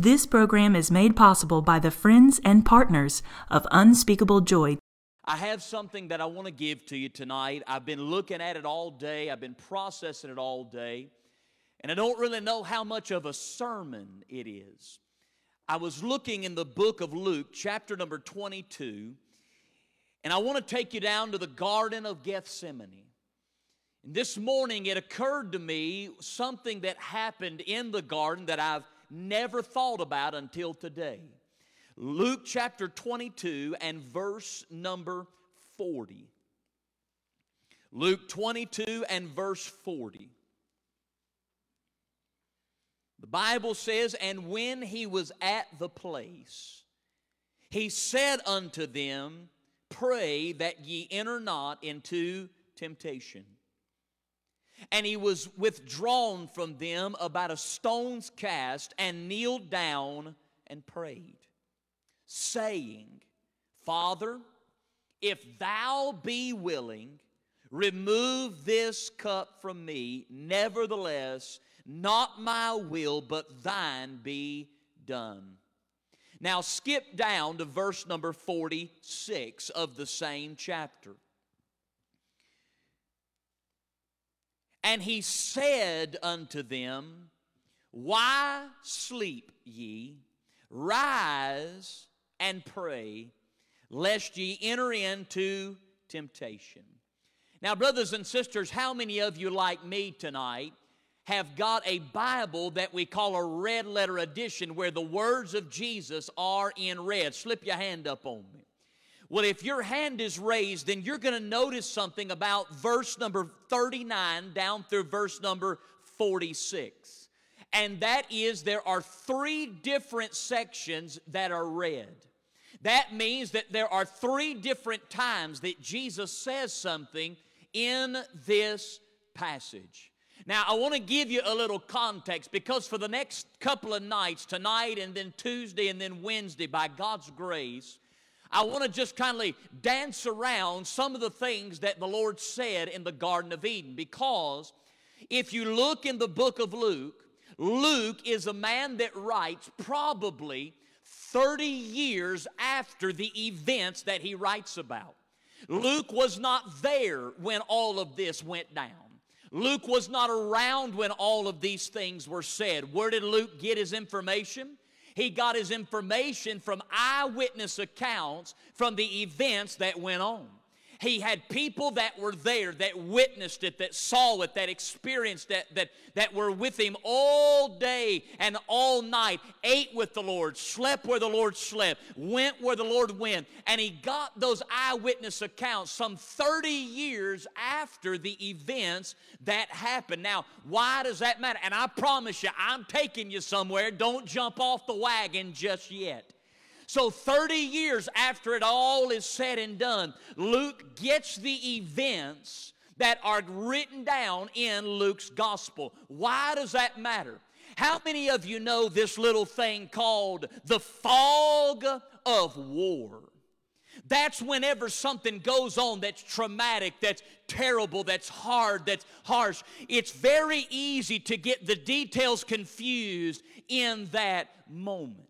This program is made possible by the friends and partners of Unspeakable Joy. I have something that I want to give to you tonight. I've been looking at it all day, I've been processing it all day, and I don't really know how much of a sermon it is. I was looking in the book of Luke, chapter number 22, and I want to take you down to the Garden of Gethsemane. And this morning it occurred to me something that happened in the garden that I've never thought about until today. Luke chapter 22 and verse number 40. Luke 22 and verse 40. The Bible says, And when he was at the place, he said unto them, Pray that ye enter not into temptation. And he was withdrawn from them about a stone's cast and kneeled down and prayed, saying, Father, if thou be willing, remove this cup from me. Nevertheless, not my will, but thine be done. Now, skip down to verse number 46 of the same chapter. And he said unto them, Why sleep ye? Rise and pray, lest ye enter into temptation. Now, brothers and sisters, how many of you, like me tonight, have got a Bible that we call a red letter edition where the words of Jesus are in red? Slip your hand up on me. Well, if your hand is raised, then you're going to notice something about verse number 39 down through verse number 46. And that is there are three different sections that are red. That means that there are three different times that Jesus says something in this passage. Now, I want to give you a little context because for the next couple of nights, tonight and then Tuesday and then Wednesday, by God's grace, I want to just kind of dance around some of the things that the Lord said in the Garden of Eden because if you look in the book of Luke, Luke is a man that writes probably 30 years after the events that he writes about. Luke was not there when all of this went down. Luke was not around when all of these things were said. Where did Luke get his information? He got his information from eyewitness accounts from the events that went on. He had people that were there, that witnessed it, that saw it, that experienced it, that, that were with him all day and all night, ate with the Lord, slept where the Lord slept, went where the Lord went. And he got those eyewitness accounts some 30 years after the events that happened. Now, why does that matter? And I promise you, I'm taking you somewhere. Don't jump off the wagon just yet. So, 30 years after it all is said and done, Luke gets the events that are written down in Luke's gospel. Why does that matter? How many of you know this little thing called the fog of war? That's whenever something goes on that's traumatic, that's terrible, that's hard, that's harsh. It's very easy to get the details confused in that moment.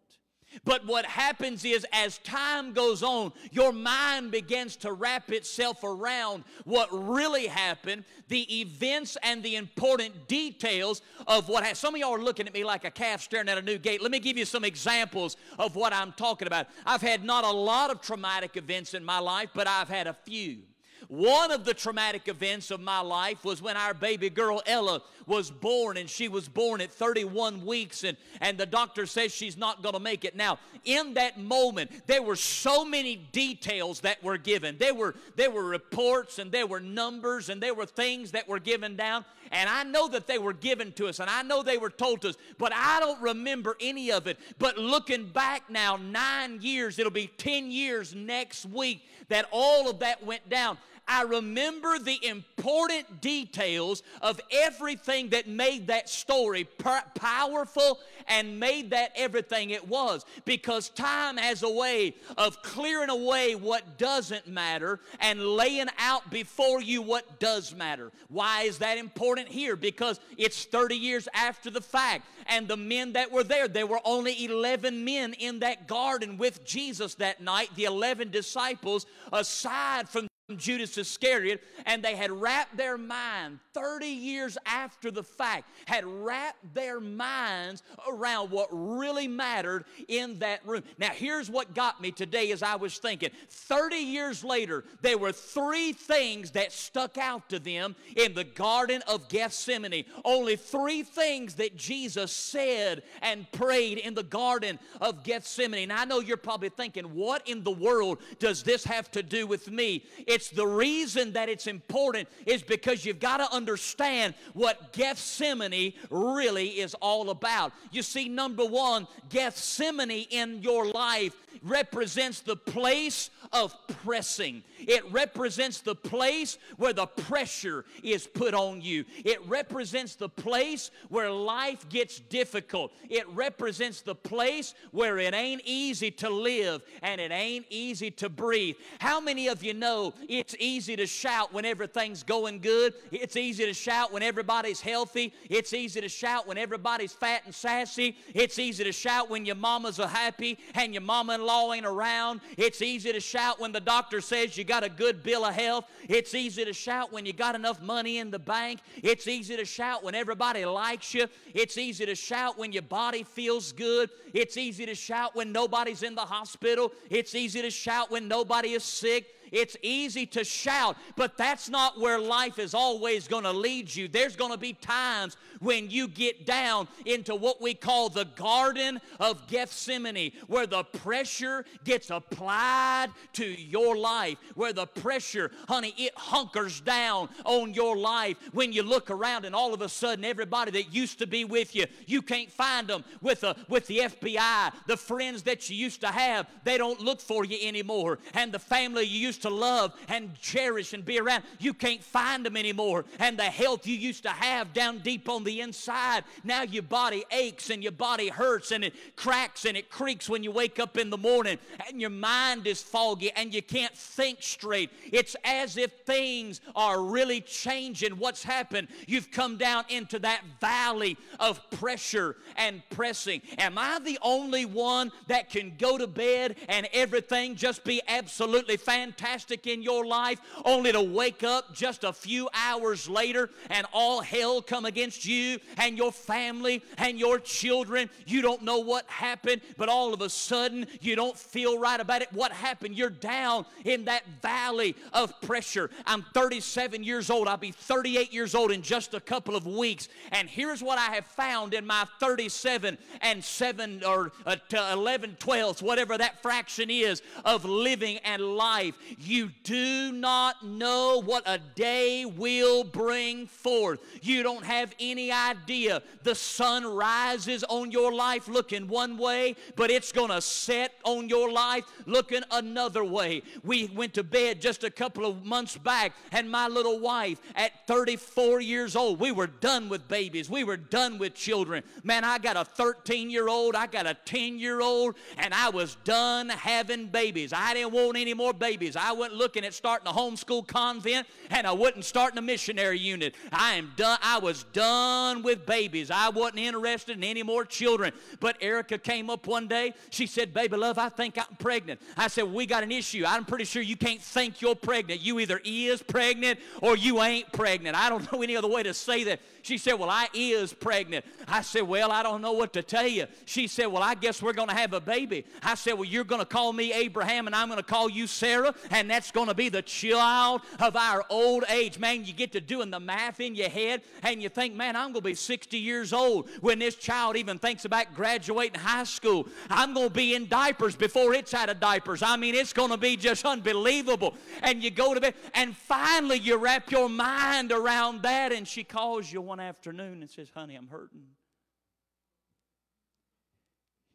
But what happens is, as time goes on, your mind begins to wrap itself around what really happened, the events and the important details of what happened. Some of y'all are looking at me like a calf staring at a new gate. Let me give you some examples of what I'm talking about. I've had not a lot of traumatic events in my life, but I've had a few. One of the traumatic events of my life was when our baby girl Ella was born, and she was born at 31 weeks, and, and the doctor says she's not going to make it. Now, in that moment, there were so many details that were given. There were, there were reports, and there were numbers, and there were things that were given down. And I know that they were given to us, and I know they were told to us, but I don't remember any of it. But looking back now, nine years, it'll be 10 years next week that all of that went down. I remember the important details of everything that made that story powerful and made that everything it was. Because time has a way of clearing away what doesn't matter and laying out before you what does matter. Why is that important here? Because it's 30 years after the fact. And the men that were there, there were only 11 men in that garden with Jesus that night, the 11 disciples, aside from Judas Iscariot, and they had wrapped their mind 30 years after the fact, had wrapped their minds around what really mattered in that room. Now, here's what got me today as I was thinking 30 years later, there were three things that stuck out to them in the Garden of Gethsemane. Only three things that Jesus said and prayed in the Garden of Gethsemane. And I know you're probably thinking, what in the world does this have to do with me? It it's the reason that it's important is because you've got to understand what Gethsemane really is all about. You see, number one, Gethsemane in your life represents the place of pressing. It represents the place where the pressure is put on you. It represents the place where life gets difficult. It represents the place where it ain't easy to live and it ain't easy to breathe. How many of you know it's easy to shout when everything's going good? It's easy to shout when everybody's healthy. It's easy to shout when everybody's fat and sassy. It's easy to shout when your mamas are happy and your mama in law ain't around. It's easy to shout when the doctor says you got a good bill of health. It's easy to shout when you got enough money in the bank. It's easy to shout when everybody likes you. It's easy to shout when your body feels good. It's easy to shout when nobody's in the hospital. It's easy to shout when nobody is sick. It's easy to shout, but that's not where life is always going to lead you. There's going to be times when you get down into what we call the Garden of Gethsemane, where the pressure gets applied to your life, where the pressure, honey, it hunkers down on your life. When you look around and all of a sudden everybody that used to be with you, you can't find them with, a, with the FBI. The friends that you used to have, they don't look for you anymore. And the family you used used to love and cherish and be around, you can't find them anymore. And the health you used to have down deep on the inside, now your body aches and your body hurts and it cracks and it creaks when you wake up in the morning and your mind is foggy and you can't think straight. It's as if things are really changing. What's happened? You've come down into that valley of pressure and pressing. Am I the only one that can go to bed and everything just be absolutely fantastic? Fantastic in your life only to wake up just a few hours later and all hell come against you and your family and your children. You don't know what happened, but all of a sudden you don't feel right about it. What happened? You're down in that valley of pressure. I'm 37 years old. I'll be 38 years old in just a couple of weeks. And here's what I have found in my 37 and 7 or uh, 11 12, whatever that fraction is of living and life. You do not know what a day will bring forth. You don't have any idea. The sun rises on your life looking one way, but it's going to set on your life looking another way. We went to bed just a couple of months back, and my little wife, at 34 years old, we were done with babies. We were done with children. Man, I got a 13 year old, I got a 10 year old, and I was done having babies. I didn't want any more babies. I I wasn't looking at starting a homeschool convent and I wasn't starting a missionary unit. I am done. I was done with babies. I wasn't interested in any more children. But Erica came up one day. She said, Baby love, I think I'm pregnant. I said, We got an issue. I'm pretty sure you can't think you're pregnant. You either is pregnant or you ain't pregnant. I don't know any other way to say that. She said, Well, I is pregnant. I said, Well, I don't know what to tell you. She said, Well, I guess we're going to have a baby. I said, Well, you're going to call me Abraham and I'm going to call you Sarah, and that's going to be the child of our old age. Man, you get to doing the math in your head and you think, Man, I'm going to be 60 years old when this child even thinks about graduating high school. I'm going to be in diapers before it's out of diapers. I mean, it's going to be just unbelievable. And you go to bed, and finally you wrap your mind around that, and she calls you one afternoon and says, Honey, I'm hurting.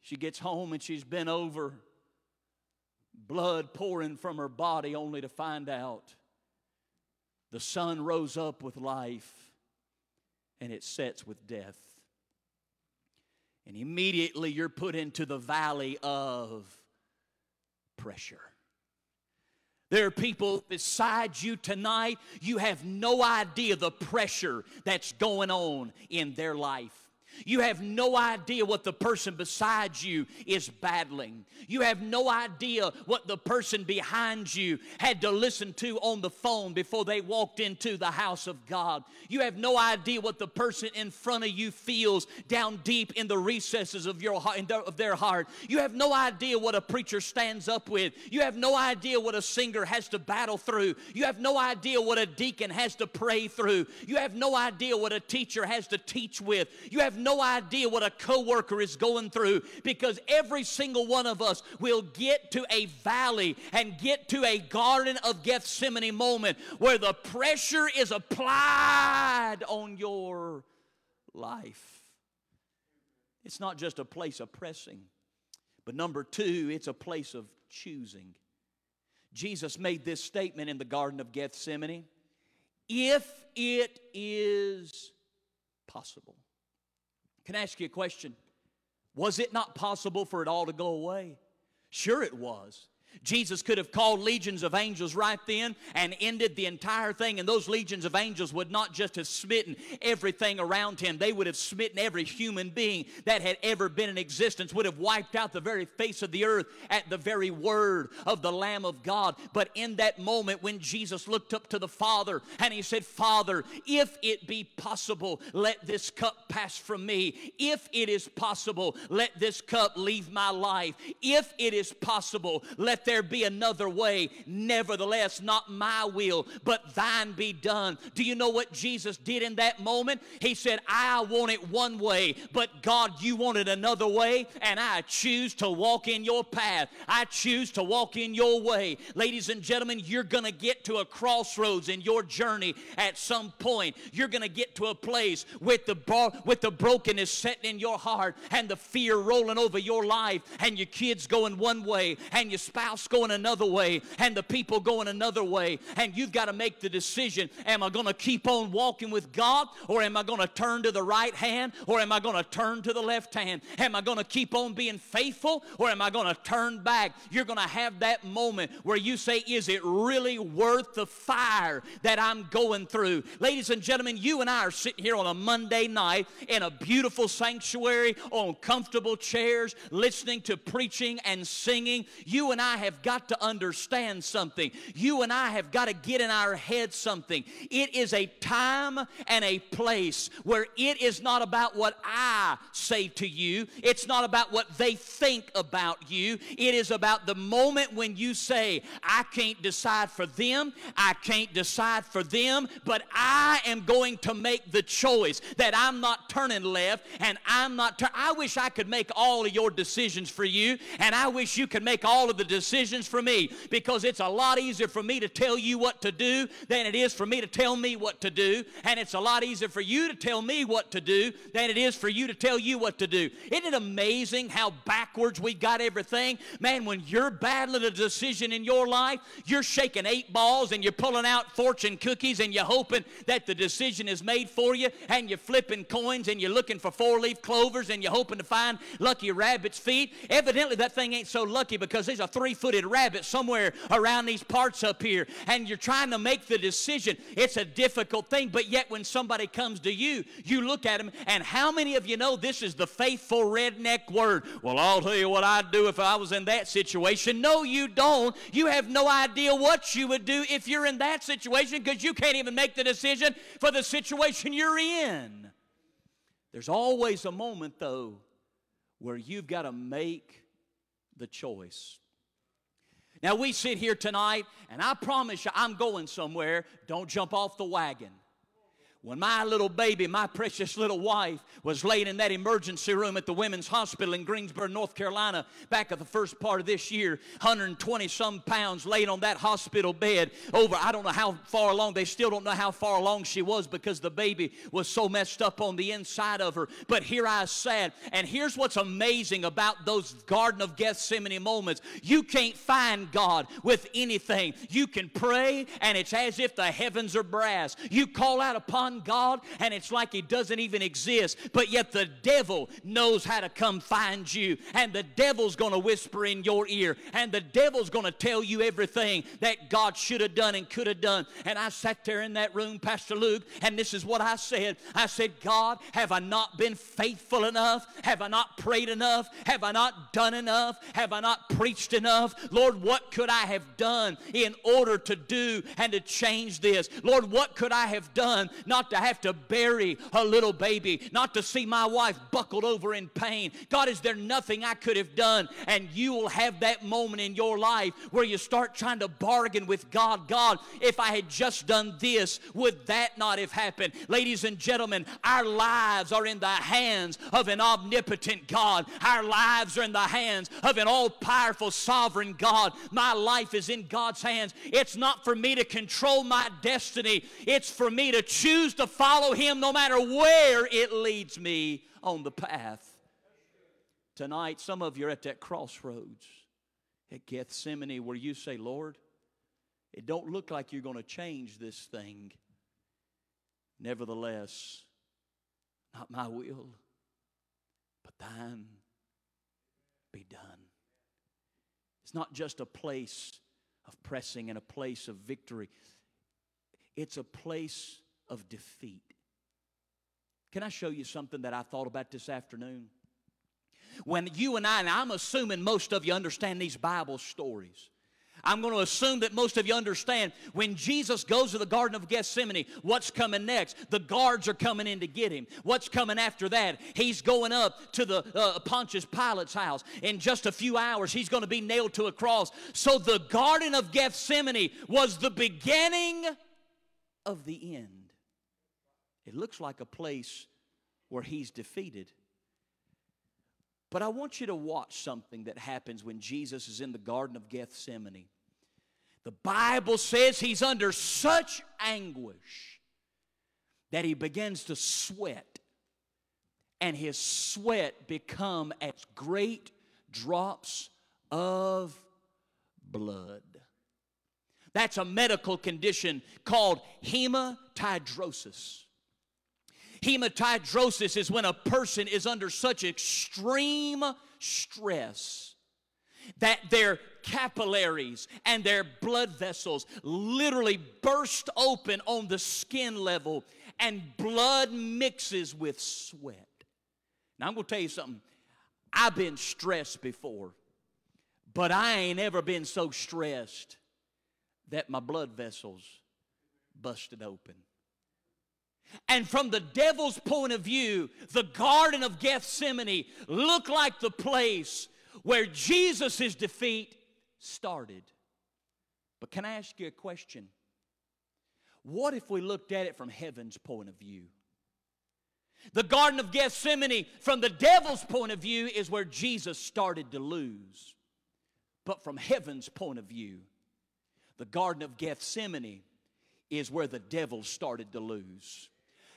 She gets home and she's been over, blood pouring from her body, only to find out the sun rose up with life and it sets with death. And immediately you're put into the valley of pressure. There are people beside you tonight, you have no idea the pressure that's going on in their life. You have no idea what the person beside you is battling. You have no idea what the person behind you had to listen to on the phone before they walked into the house of God. You have no idea what the person in front of you feels down deep in the recesses of your heart, of their heart. You have no idea what a preacher stands up with. You have no idea what a singer has to battle through. You have no idea what a deacon has to pray through. You have no idea what a teacher has to teach with. You have no idea what a coworker is going through because every single one of us will get to a valley and get to a Garden of Gethsemane moment where the pressure is applied on your life. It's not just a place of pressing, but number two, it's a place of choosing. Jesus made this statement in the Garden of Gethsemane if it is possible. Can I ask you a question? Was it not possible for it all to go away? Sure, it was. Jesus could have called legions of angels right then and ended the entire thing, and those legions of angels would not just have smitten everything around him, they would have smitten every human being that had ever been in existence, would have wiped out the very face of the earth at the very word of the Lamb of God. But in that moment, when Jesus looked up to the Father and he said, Father, if it be possible, let this cup pass from me. If it is possible, let this cup leave my life. If it is possible, let there be another way. Nevertheless, not my will, but thine be done. Do you know what Jesus did in that moment? He said, I want it one way, but God, you want it another way, and I choose to walk in your path. I choose to walk in your way. Ladies and gentlemen, you're going to get to a crossroads in your journey at some point. You're going to get to a place with the, bar, with the brokenness setting in your heart and the fear rolling over your life, and your kids going one way, and your spouse house going another way and the people going another way. And you've got to make the decision am I going to keep on walking with God or am I going to turn to the right hand or am I going to turn to the left hand? Am I going to keep on being faithful or am I going to turn back? You're going to have that moment where you say, Is it really worth the fire that I'm going through? Ladies and gentlemen, you and I are sitting here on a Monday night in a beautiful sanctuary on comfortable chairs listening to preaching and singing. You and I have got to understand something. You and I have got to get in our head something. It is a time and a place where it is not about what I say to you, it's not about what they think about you. It is about the moment when you say, I can't decide for them, I can't decide for them, but I am going to make the choice that I'm not turning left and I'm not. I wish I could make all of your decisions for you, and I wish you could make all of the decisions decisions for me because it's a lot easier for me to tell you what to do than it is for me to tell me what to do. And it's a lot easier for you to tell me what to do than it is for you to tell you what to do. Isn't it amazing how backwards we got everything? Man, when you're battling a decision in your life, you're shaking eight balls and you're pulling out fortune cookies and you're hoping that the decision is made for you and you're flipping coins and you're looking for four leaf clovers and you're hoping to find lucky rabbit's feet. Evidently, that thing ain't so lucky because there's a three footed rabbit somewhere around these parts up here, and you're trying to make the decision. It's a difficult thing, but yet when somebody comes to you, you look at them, and how many of you know this is the faithful redneck word? Well, I'll tell you what I'd do if I was in that situation. No, you don't. You have no idea what you would do if you're in that situation because you can't even make the decision for the situation you're in. There's always a moment, though, where you've got to make the choice. Now, we sit here tonight, and I promise you, I'm going somewhere. Don't jump off the wagon. When my little baby, my precious little wife, was laid in that emergency room at the Women's Hospital in Greensboro, North Carolina, back at the first part of this year, 120 some pounds laid on that hospital bed, over, I don't know how far along, they still don't know how far along she was because the baby was so messed up on the inside of her. But here I sat, and here's what's amazing about those Garden of Gethsemane moments you can't find God with anything. You can pray, and it's as if the heavens are brass. You call out upon God and it's like He doesn't even exist, but yet the devil knows how to come find you, and the devil's going to whisper in your ear, and the devil's going to tell you everything that God should have done and could have done. And I sat there in that room, Pastor Luke, and this is what I said I said, God, have I not been faithful enough? Have I not prayed enough? Have I not done enough? Have I not preached enough? Lord, what could I have done in order to do and to change this? Lord, what could I have done not not to have to bury a little baby, not to see my wife buckled over in pain. God, is there nothing I could have done? And you will have that moment in your life where you start trying to bargain with God. God, if I had just done this, would that not have happened? Ladies and gentlemen, our lives are in the hands of an omnipotent God. Our lives are in the hands of an all powerful sovereign God. My life is in God's hands. It's not for me to control my destiny, it's for me to choose choose to follow Him no matter where it leads me on the path. Tonight, some of you are at that crossroads at Gethsemane where you say, Lord, it don't look like you're going to change this thing. Nevertheless, not my will, but thine be done. It's not just a place of pressing and a place of victory, it's a place of defeat. Can I show you something that I thought about this afternoon? When you and I, and I'm assuming most of you understand these Bible stories. I'm going to assume that most of you understand when Jesus goes to the Garden of Gethsemane, what's coming next? The guards are coming in to get him. What's coming after that? He's going up to the uh, Pontius Pilate's house. In just a few hours, he's going to be nailed to a cross. So the Garden of Gethsemane was the beginning of the end. It looks like a place where he's defeated. But I want you to watch something that happens when Jesus is in the Garden of Gethsemane. The Bible says he's under such anguish that he begins to sweat, and his sweat become as great drops of blood. That's a medical condition called hematidrosis. Hematidrosis is when a person is under such extreme stress that their capillaries and their blood vessels literally burst open on the skin level and blood mixes with sweat. Now, I'm going to tell you something. I've been stressed before, but I ain't ever been so stressed that my blood vessels busted open. And from the devil's point of view, the Garden of Gethsemane looked like the place where Jesus' defeat started. But can I ask you a question? What if we looked at it from heaven's point of view? The Garden of Gethsemane, from the devil's point of view, is where Jesus started to lose. But from heaven's point of view, the Garden of Gethsemane is where the devil started to lose.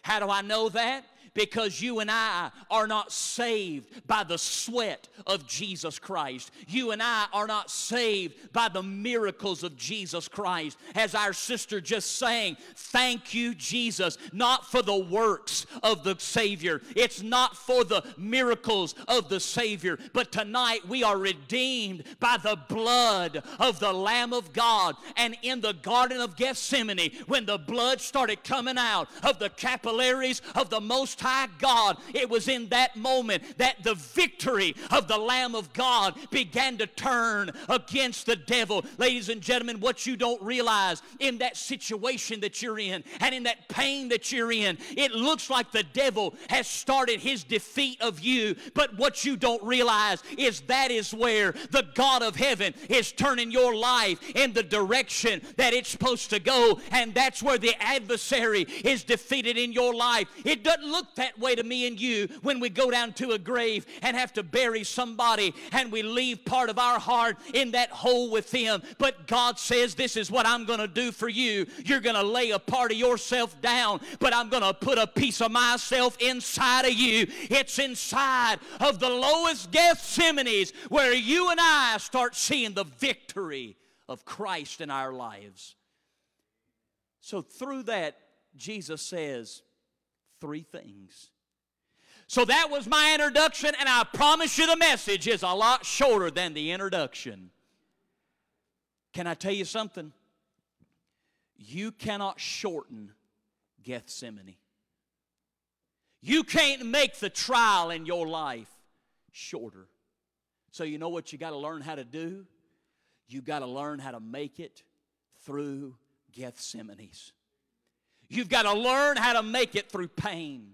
How do I know that? Because you and I are not saved by the sweat of Jesus Christ. You and I are not saved by the miracles of Jesus Christ. As our sister just sang, thank you, Jesus, not for the works of the Savior. It's not for the miracles of the Savior, but tonight we are redeemed by the blood of the Lamb of God. And in the Garden of Gethsemane, when the blood started coming out of the capital of the Most High God. It was in that moment that the victory of the Lamb of God began to turn against the devil. Ladies and gentlemen, what you don't realize in that situation that you're in and in that pain that you're in, it looks like the devil has started his defeat of you. But what you don't realize is that is where the God of heaven is turning your life in the direction that it's supposed to go. And that's where the adversary is defeated in your your life. It doesn't look that way to me and you when we go down to a grave and have to bury somebody and we leave part of our heart in that hole with them. But God says, This is what I'm going to do for you. You're going to lay a part of yourself down, but I'm going to put a piece of myself inside of you. It's inside of the lowest Gethsemane's where you and I start seeing the victory of Christ in our lives. So, through that, Jesus says three things. So, that was my introduction, and I promise you the message is a lot shorter than the introduction. Can I tell you something? You cannot shorten Gethsemane. You can't make the trial in your life shorter. So, you know what you got to learn how to do? You got to learn how to make it through Gethsemane's. You've got to learn how to make it through pain.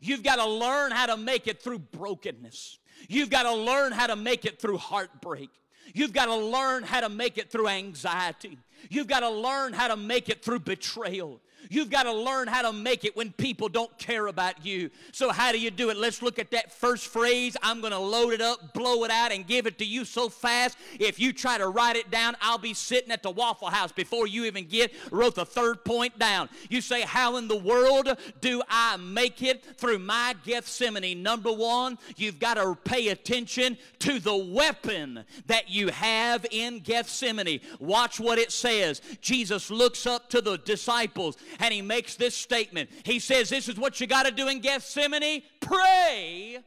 You've got to learn how to make it through brokenness. You've got to learn how to make it through heartbreak. You've got to learn how to make it through anxiety. You've got to learn how to make it through betrayal. You've got to learn how to make it when people don't care about you. So, how do you do it? Let's look at that first phrase. I'm going to load it up, blow it out, and give it to you so fast. If you try to write it down, I'll be sitting at the Waffle House before you even get wrote the third point down. You say, How in the world do I make it through my Gethsemane? Number one, you've got to pay attention to the weapon that you have in Gethsemane. Watch what it says. Jesus looks up to the disciples and he makes this statement. He says, This is what you got to do in Gethsemane pray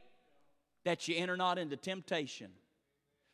that you enter not into temptation.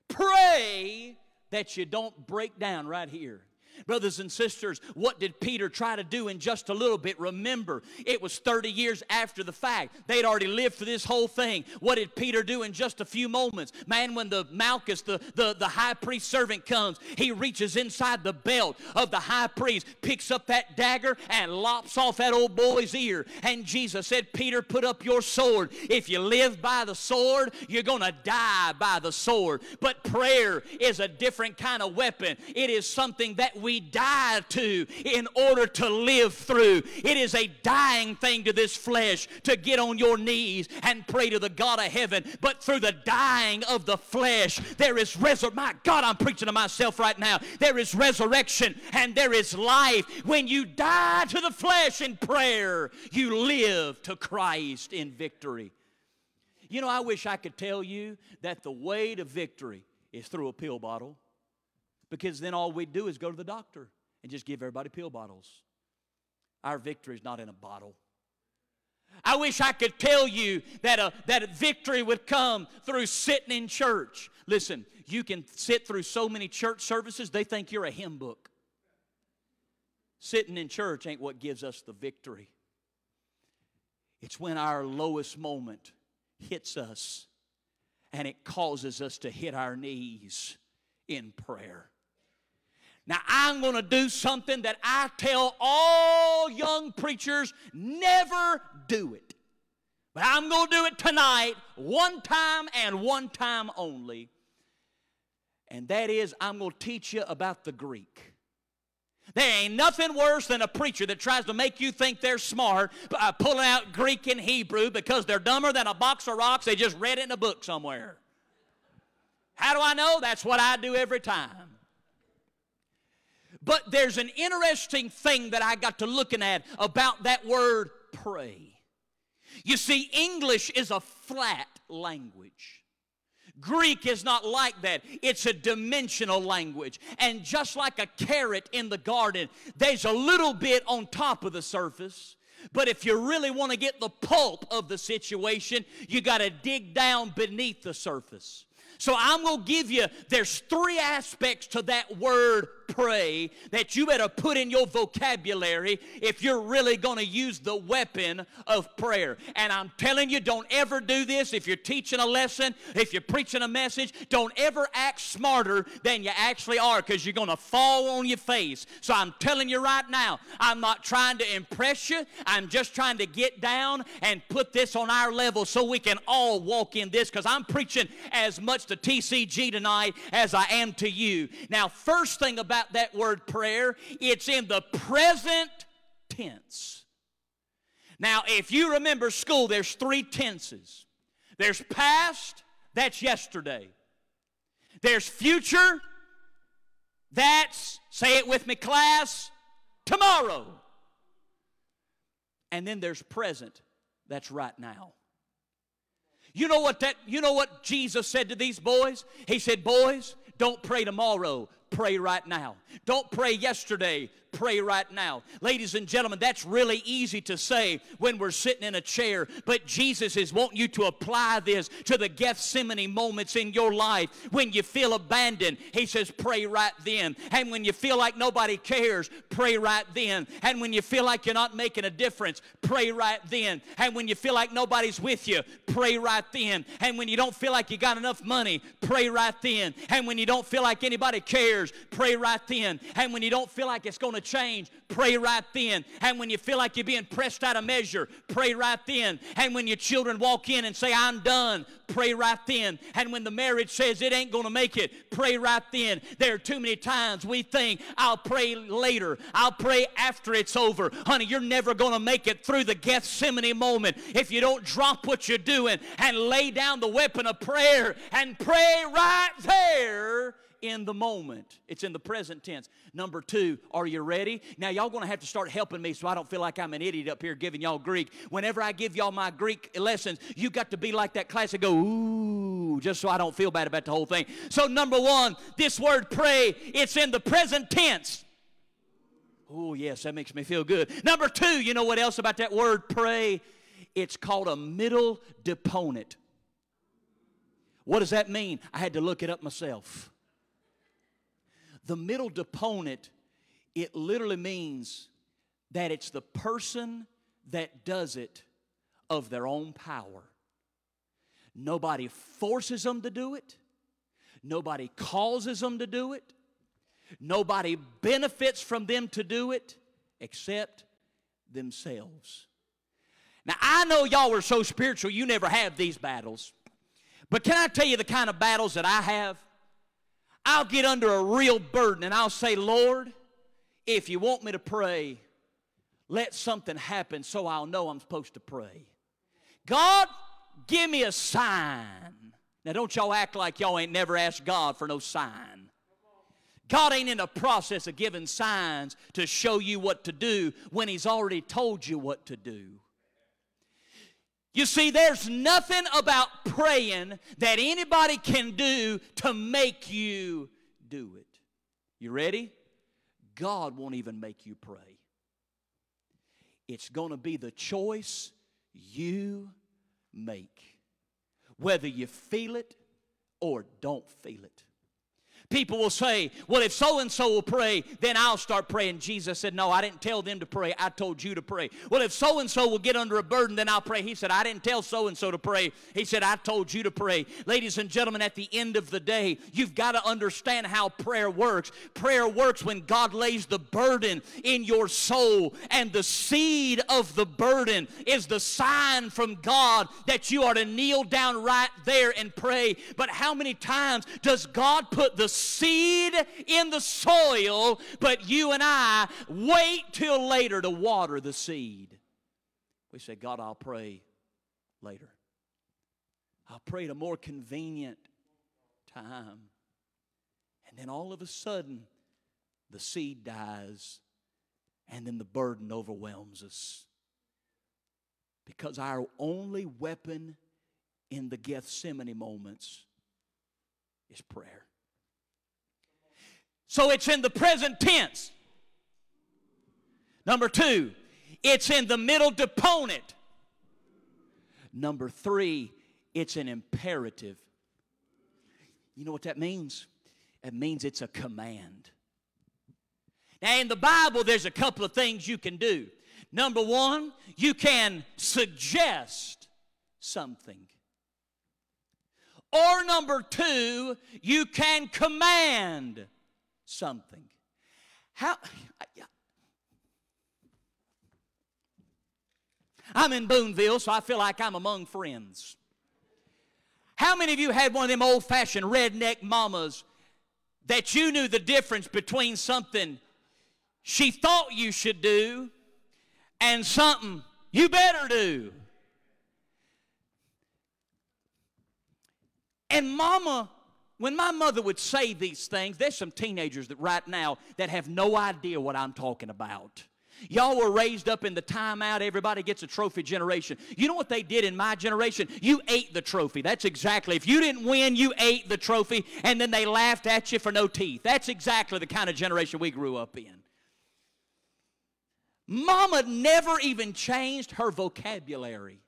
Pray that you don't break down right here. Brothers and sisters, what did Peter try to do in just a little bit? Remember, it was 30 years after the fact. They'd already lived through this whole thing. What did Peter do in just a few moments? Man, when the Malchus, the, the, the high priest servant comes, he reaches inside the belt of the high priest, picks up that dagger, and lops off that old boy's ear. And Jesus said, Peter, put up your sword. If you live by the sword, you're going to die by the sword. But prayer is a different kind of weapon. It is something that we die to in order to live through. It is a dying thing to this flesh to get on your knees and pray to the God of heaven. But through the dying of the flesh, there is resurrection. My God, I'm preaching to myself right now. There is resurrection and there is life. When you die to the flesh in prayer, you live to Christ in victory. You know, I wish I could tell you that the way to victory is through a pill bottle because then all we'd do is go to the doctor and just give everybody pill bottles. Our victory is not in a bottle. I wish I could tell you that a, that a victory would come through sitting in church. Listen, you can sit through so many church services, they think you're a hymn book. Sitting in church ain't what gives us the victory. It's when our lowest moment hits us and it causes us to hit our knees in prayer. Now, I'm going to do something that I tell all young preachers never do it. But I'm going to do it tonight, one time and one time only. And that is, I'm going to teach you about the Greek. There ain't nothing worse than a preacher that tries to make you think they're smart by pulling out Greek and Hebrew because they're dumber than a box of rocks. They just read it in a book somewhere. How do I know? That's what I do every time. But there's an interesting thing that I got to looking at about that word pray. You see, English is a flat language. Greek is not like that. It's a dimensional language. And just like a carrot in the garden, there's a little bit on top of the surface. But if you really want to get the pulp of the situation, you got to dig down beneath the surface. So I'm going to give you, there's three aspects to that word pray that you better put in your vocabulary if you're really going to use the weapon of prayer. And I'm telling you, don't ever do this if you're teaching a lesson, if you're preaching a message, don't ever act smarter than you actually are because you're going to fall on your face. So I'm telling you right now, I'm not trying to impress you. I'm just trying to get down and put this on our level so we can all walk in this because I'm preaching as much to TCG tonight as I am to you. Now, first thing about about that word prayer, it's in the present tense. Now, if you remember school, there's three tenses there's past, that's yesterday. There's future, that's, say it with me, class, tomorrow. And then there's present, that's right now. You know what that you know what Jesus said to these boys? He said, "Boys, don't pray tomorrow, pray right now. Don't pray yesterday, pray right now. Ladies and gentlemen, that's really easy to say when we're sitting in a chair, but Jesus is wanting you to apply this to the Gethsemane moments in your life when you feel abandoned. He says, pray right then. And when you feel like nobody cares, pray right then. And when you feel like you're not making a difference, pray right then. And when you feel like nobody's with you, pray right then. And when you don't feel like you got enough money, pray right then. And when you don't feel like anybody cares, pray right then. And when you don't feel like it's going to change, pray right then. And when you feel like you're being pressed out of measure, pray right then. And when your children walk in and say, I'm done, pray right then. And when the marriage says it ain't going to make it, pray right then. There are too many times we think, I'll pray later, I'll pray after it's over. Honey, you're never going to make it through the Gethsemane moment if you don't drop what you're doing and lay down the weapon of prayer and pray right there in the moment. It's in the present tense. Number two, are you ready? Now, y'all gonna have to start helping me so I don't feel like I'm an idiot up here giving y'all Greek. Whenever I give y'all my Greek lessons, you got to be like that class and go, ooh, just so I don't feel bad about the whole thing. So, number one, this word pray, it's in the present tense. Oh, yes, that makes me feel good. Number two, you know what else about that word pray? It's called a middle deponent. What does that mean? I had to look it up myself. The middle deponent, it literally means that it's the person that does it of their own power. Nobody forces them to do it. Nobody causes them to do it. Nobody benefits from them to do it except themselves. Now, I know y'all are so spiritual, you never have these battles. But can I tell you the kind of battles that I have? I'll get under a real burden and I'll say, Lord, if you want me to pray, let something happen so I'll know I'm supposed to pray. God, give me a sign. Now, don't y'all act like y'all ain't never asked God for no sign. God ain't in the process of giving signs to show you what to do when He's already told you what to do. You see, there's nothing about praying that anybody can do to make you do it. You ready? God won't even make you pray. It's going to be the choice you make, whether you feel it or don't feel it. People will say, Well, if so and so will pray, then I'll start praying. Jesus said, No, I didn't tell them to pray. I told you to pray. Well, if so and so will get under a burden, then I'll pray. He said, I didn't tell so and so to pray. He said, I told you to pray. Ladies and gentlemen, at the end of the day, you've got to understand how prayer works. Prayer works when God lays the burden in your soul, and the seed of the burden is the sign from God that you are to kneel down right there and pray. But how many times does God put the seed in the soil, but you and I wait till later to water the seed. We say, God, I'll pray later. I'll pray at a more convenient time. And then all of a sudden, the seed dies, and then the burden overwhelms us. Because our only weapon in the Gethsemane moments is prayer. So it's in the present tense. Number two, it's in the middle deponent. Number three, it's an imperative. You know what that means? It means it's a command. Now, in the Bible, there's a couple of things you can do. Number one, you can suggest something. Or number two, you can command something. How. I'm in Boonville, so I feel like I'm among friends. How many of you had one of them old fashioned redneck mamas that you knew the difference between something she thought you should do and something You better do. And mama, when my mother would say these things, there's some teenagers that right now that have no idea what I'm talking about. Y'all were raised up in the timeout, everybody gets a trophy generation. You know what they did in my generation? You ate the trophy. That's exactly. If you didn't win, you ate the trophy, and then they laughed at you for no teeth. That's exactly the kind of generation we grew up in. Mama never even changed her vocabulary.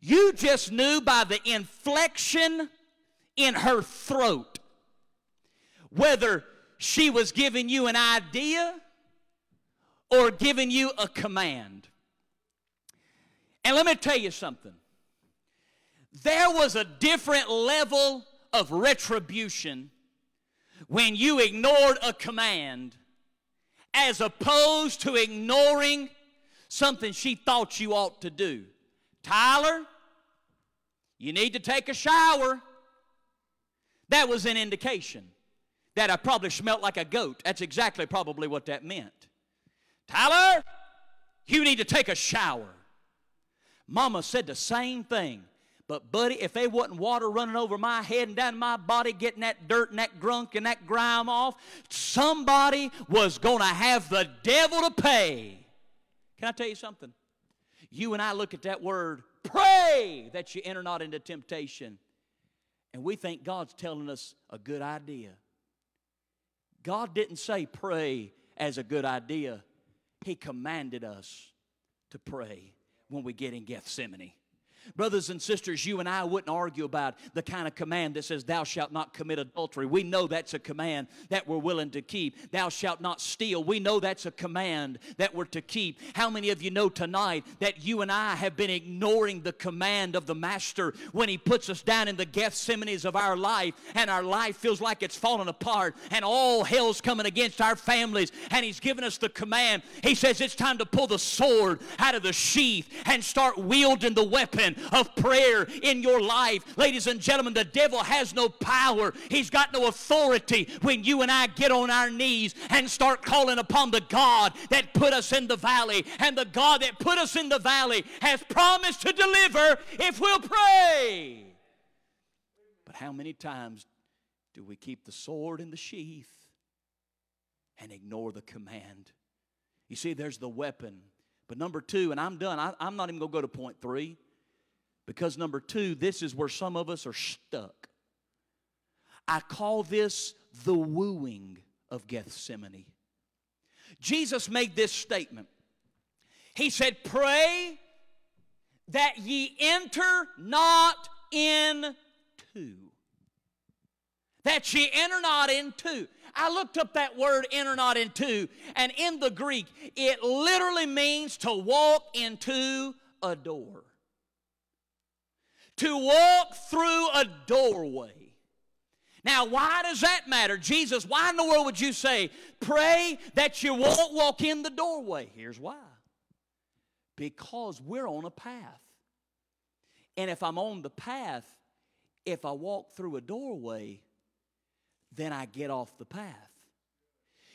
You just knew by the inflection in her throat whether she was giving you an idea or giving you a command. And let me tell you something. There was a different level of retribution when you ignored a command as opposed to ignoring something she thought you ought to do. Tyler, you need to take a shower. That was an indication that I probably smelt like a goat. That's exactly probably what that meant. Tyler, you need to take a shower. Mama said the same thing. But, buddy, if there wasn't water running over my head and down my body, getting that dirt and that grunk and that grime off, somebody was going to have the devil to pay. Can I tell you something? You and I look at that word, pray that you enter not into temptation. And we think God's telling us a good idea. God didn't say pray as a good idea, He commanded us to pray when we get in Gethsemane. Brothers and sisters, you and I wouldn't argue about the kind of command that says, Thou shalt not commit adultery. We know that's a command that we're willing to keep. Thou shalt not steal. We know that's a command that we're to keep. How many of you know tonight that you and I have been ignoring the command of the Master when He puts us down in the Gethsemanes of our life and our life feels like it's falling apart and all hell's coming against our families and He's given us the command? He says, It's time to pull the sword out of the sheath and start wielding the weapon of prayer in your life. Ladies and gentlemen, the devil has no power, he's got no authority when you and I get on our knees and start calling upon the God that put us in the valley. And the God that put us in the valley has promised to deliver if we'll pray. But how many times do we keep the sword in the sheath and ignore the command? You see, there's the weapon. But number two, and I'm done, I, am not even going to go to point three. Because number two, this is where some of us are stuck. I call this the wooing of Gethsemane. Jesus made this statement. He said, Pray that ye enter not into. That ye enter not into. I looked up that word enter not into, and in the Greek, it literally means to walk into a door to walk through a doorway. Now, why does that matter? Jesus, why in the world would you say, pray that you won't walk in the doorway? Here's why because we're on a path. And if I'm on the path, if I walk through a doorway, then I get off the path.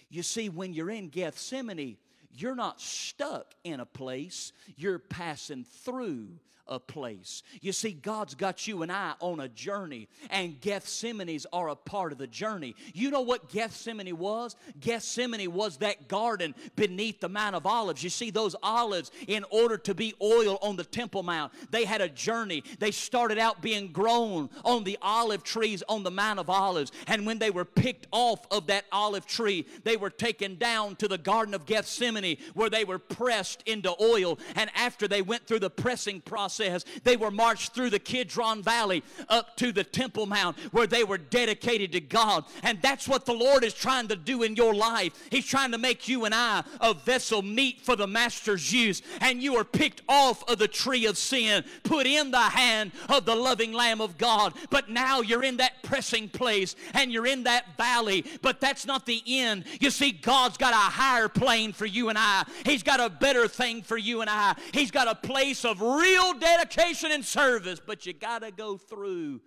You see, when you're in Gethsemane, you're not stuck in a place, you're passing through a place. You see, God's got you and I on a journey, and Gethsemane's are a part of the journey. You know what Gethsemane was? Gethsemane was that garden beneath the Mount of Olives. You see, those olives, in order to be oil on the Temple Mount, they had a journey. They started out being grown on the olive trees on the Mount of Olives, and when they were picked off of that olive tree, they were taken down to the Garden of Gethsemane where they were pressed into oil. And after they went through the pressing process, process, they were marched through the Kidron Valley up to the Temple Mount where they were dedicated to God. And that's what the Lord is trying to do in your life. He's trying to make you and I a vessel meet for the Master's use. And you are picked off of the tree of sin, put in the hand of the loving Lamb of God. But now you're in that pressing place and you're in that valley. But that's not the end. You see, God's got a higher plane for you and I, He's got a better thing for you and I. He's got a place of real dedication and service, but you got to go through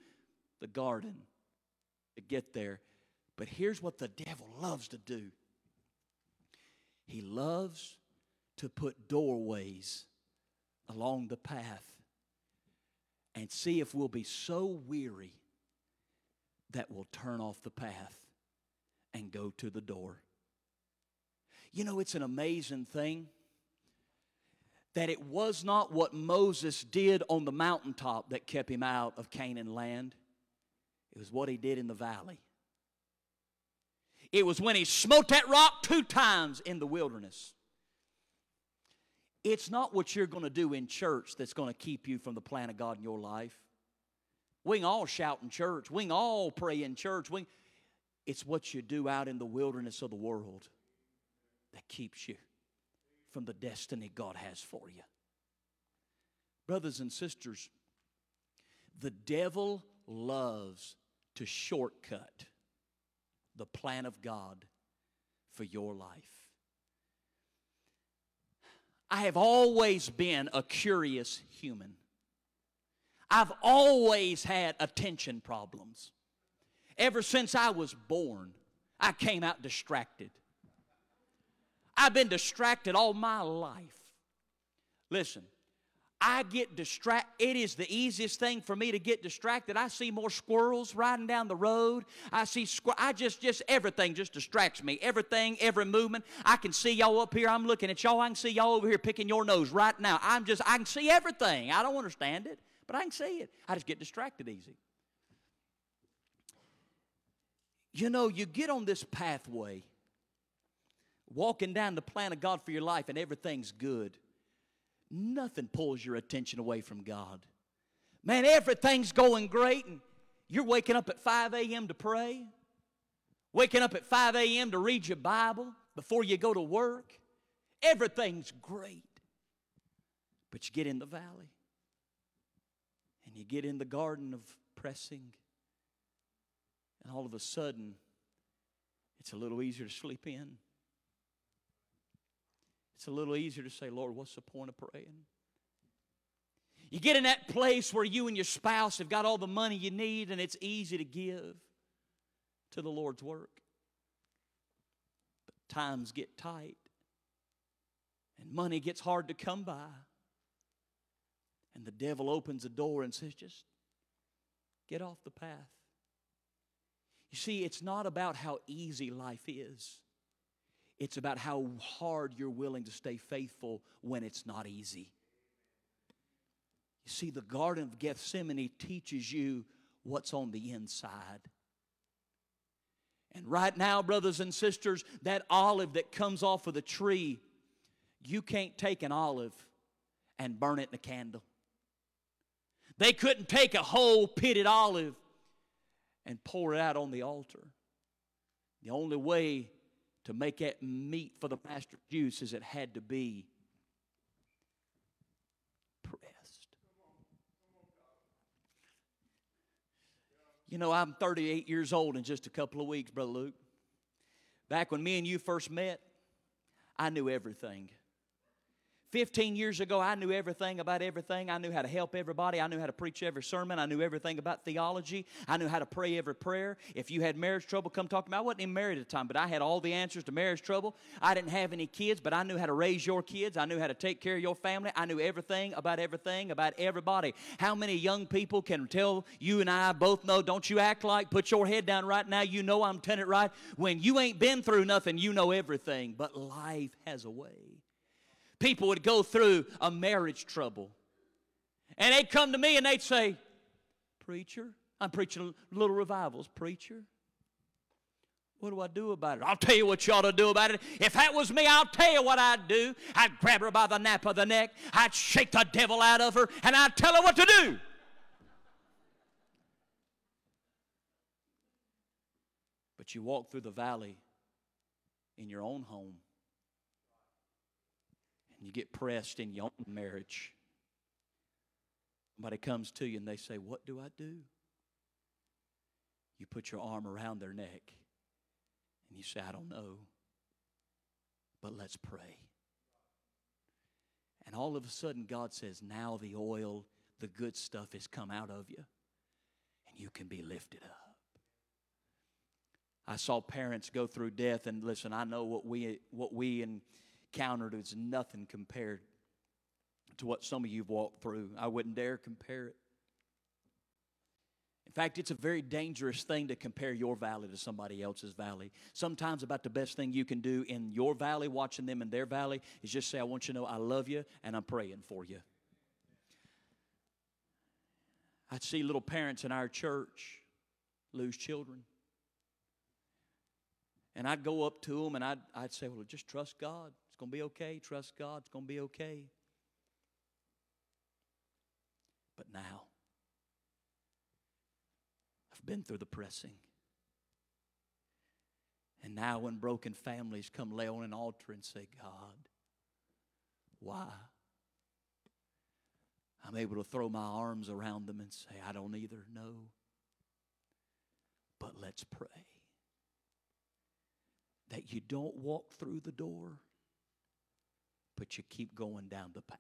the garden to get there. But here's what the devil loves to do he loves to put doorways along the path and see if we'll be so weary that we'll turn off the path and go to the door. You know, it's an amazing thing that it was not what Moses did on the mountaintop that kept him out of Canaan land, it was what he did in the valley. It was when he smote that rock two times in the wilderness. It's not what you're going to do in church that's going to keep you from the plan of God in your life. We can all shout in church. We can all pray in church. We, it's what you do out in the wilderness of the world that keeps you from the destiny God has for you. Brothers and sisters, the devil loves to shortcut the plan of God for your life. I have always been a curious human. I've always had attention problems. Ever since I was born, I came out distracted. I've been distracted all my life. Listen, I get distracted. It is the easiest thing for me to get distracted. I see more squirrels riding down the road. I see squir- I just just everything just distracts me. Everything, every movement. I can see y'all up here. I'm looking at y'all. I can see y'all over here picking your nose right now. I'm just I can see everything. I don't understand it, but I can see it. I just get distracted easy. You know, you get on this pathway walking down the plan of God for your life and everything's good nothing pulls your attention away from God. Man, everything's going great, and you're waking up at 5 a.m. to pray, waking up at 5 a.m. to read your Bible before you go to work. Everything's great. But you get in the valley, and you get in the garden of pressing, and all of a sudden, it's a little easier to sleep in. It's a little easier to say, Lord, what's the point of praying? You get in that place where you and your spouse have got all the money you need and it's easy to give to the Lord's work. But times get tight and money gets hard to come by. And the devil opens the door and says, just get off the path. You see, it's not about how easy life is. It's about how hard you're willing to stay faithful when it's not easy. You see, the Garden of Gethsemane teaches you what's on the inside. And right now, brothers and sisters, that olive that comes off of the tree, you can't take an olive and burn it in a candle. They couldn't take a whole pitted olive and pour it out on the altar. The only way to make that meet for the master's use as it had to be pressed. You know, I'm 38 years old in just a couple of weeks, Brother Luke. Back when me and you first met, I knew everything. 15 years ago, I knew everything about everything. I knew how to help everybody. I knew how to preach every sermon. I knew everything about theology. I knew how to pray every prayer. If you had marriage trouble, come talk to me. I wasn't even married at the time, but I had all the answers to marriage trouble. I didn't have any kids, but I knew how to raise your kids. I knew how to take care of your family. I knew everything about everything, about everybody. How many young people can tell you and I both know, don't you act like, put your head down right now, you know I'm telling it right. When you ain't been through nothing, you know everything, but life has a way people would go through a marriage trouble. And they'd come to me and they'd say, Preacher, I'm preaching little revivals. Preacher, what do I do about it? I'll tell you what you ought to do about it. If that was me, I'll tell you what I'd do. I'd grab her by the nape of the neck, I'd shake the devil out of her, and I'd tell her what to do. But you walk through the valley in your own home and you get pressed in your own marriage. Somebody comes to you and they say, What do I do? You put your arm around their neck and you say, I don't know, but let's pray. And all of a sudden, God says, Now the oil, the good stuff has come out of you, and you can be lifted up. I saw parents go through death, and listen, I know what we what we and encountered is nothing compared to what some of you've walked through. I wouldn't dare compare it. In fact, it's a very dangerous thing to compare your valley to somebody else's valley. Sometimes, about the best thing you can do in your valley, watching them in their valley, is just say, I want you to know I love you and I'm praying for you. I'd see little parents in our church lose children. And I'd go up to them and I'd, I'd say, Well, just trust God. It's going to be okay. Trust God. It's going to be okay. But now, I've been through the pressing. And now, when broken families come lay on an altar and say, God, why? I'm able to throw my arms around them and say, I don't either know. But let's pray that you don't walk through the door, but you keep going down the path.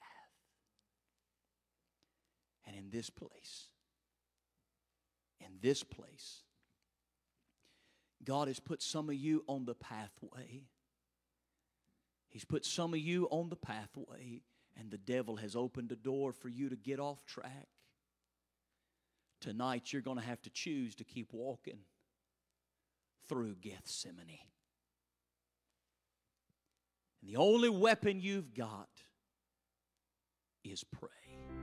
And in this place, in this place, God has put some of you on the pathway. He's put some of you on the pathway, and the devil has opened a door for you to get off track. Tonight, you're going to have to choose to keep walking through Gethsemane. And the only weapon you've got is pray.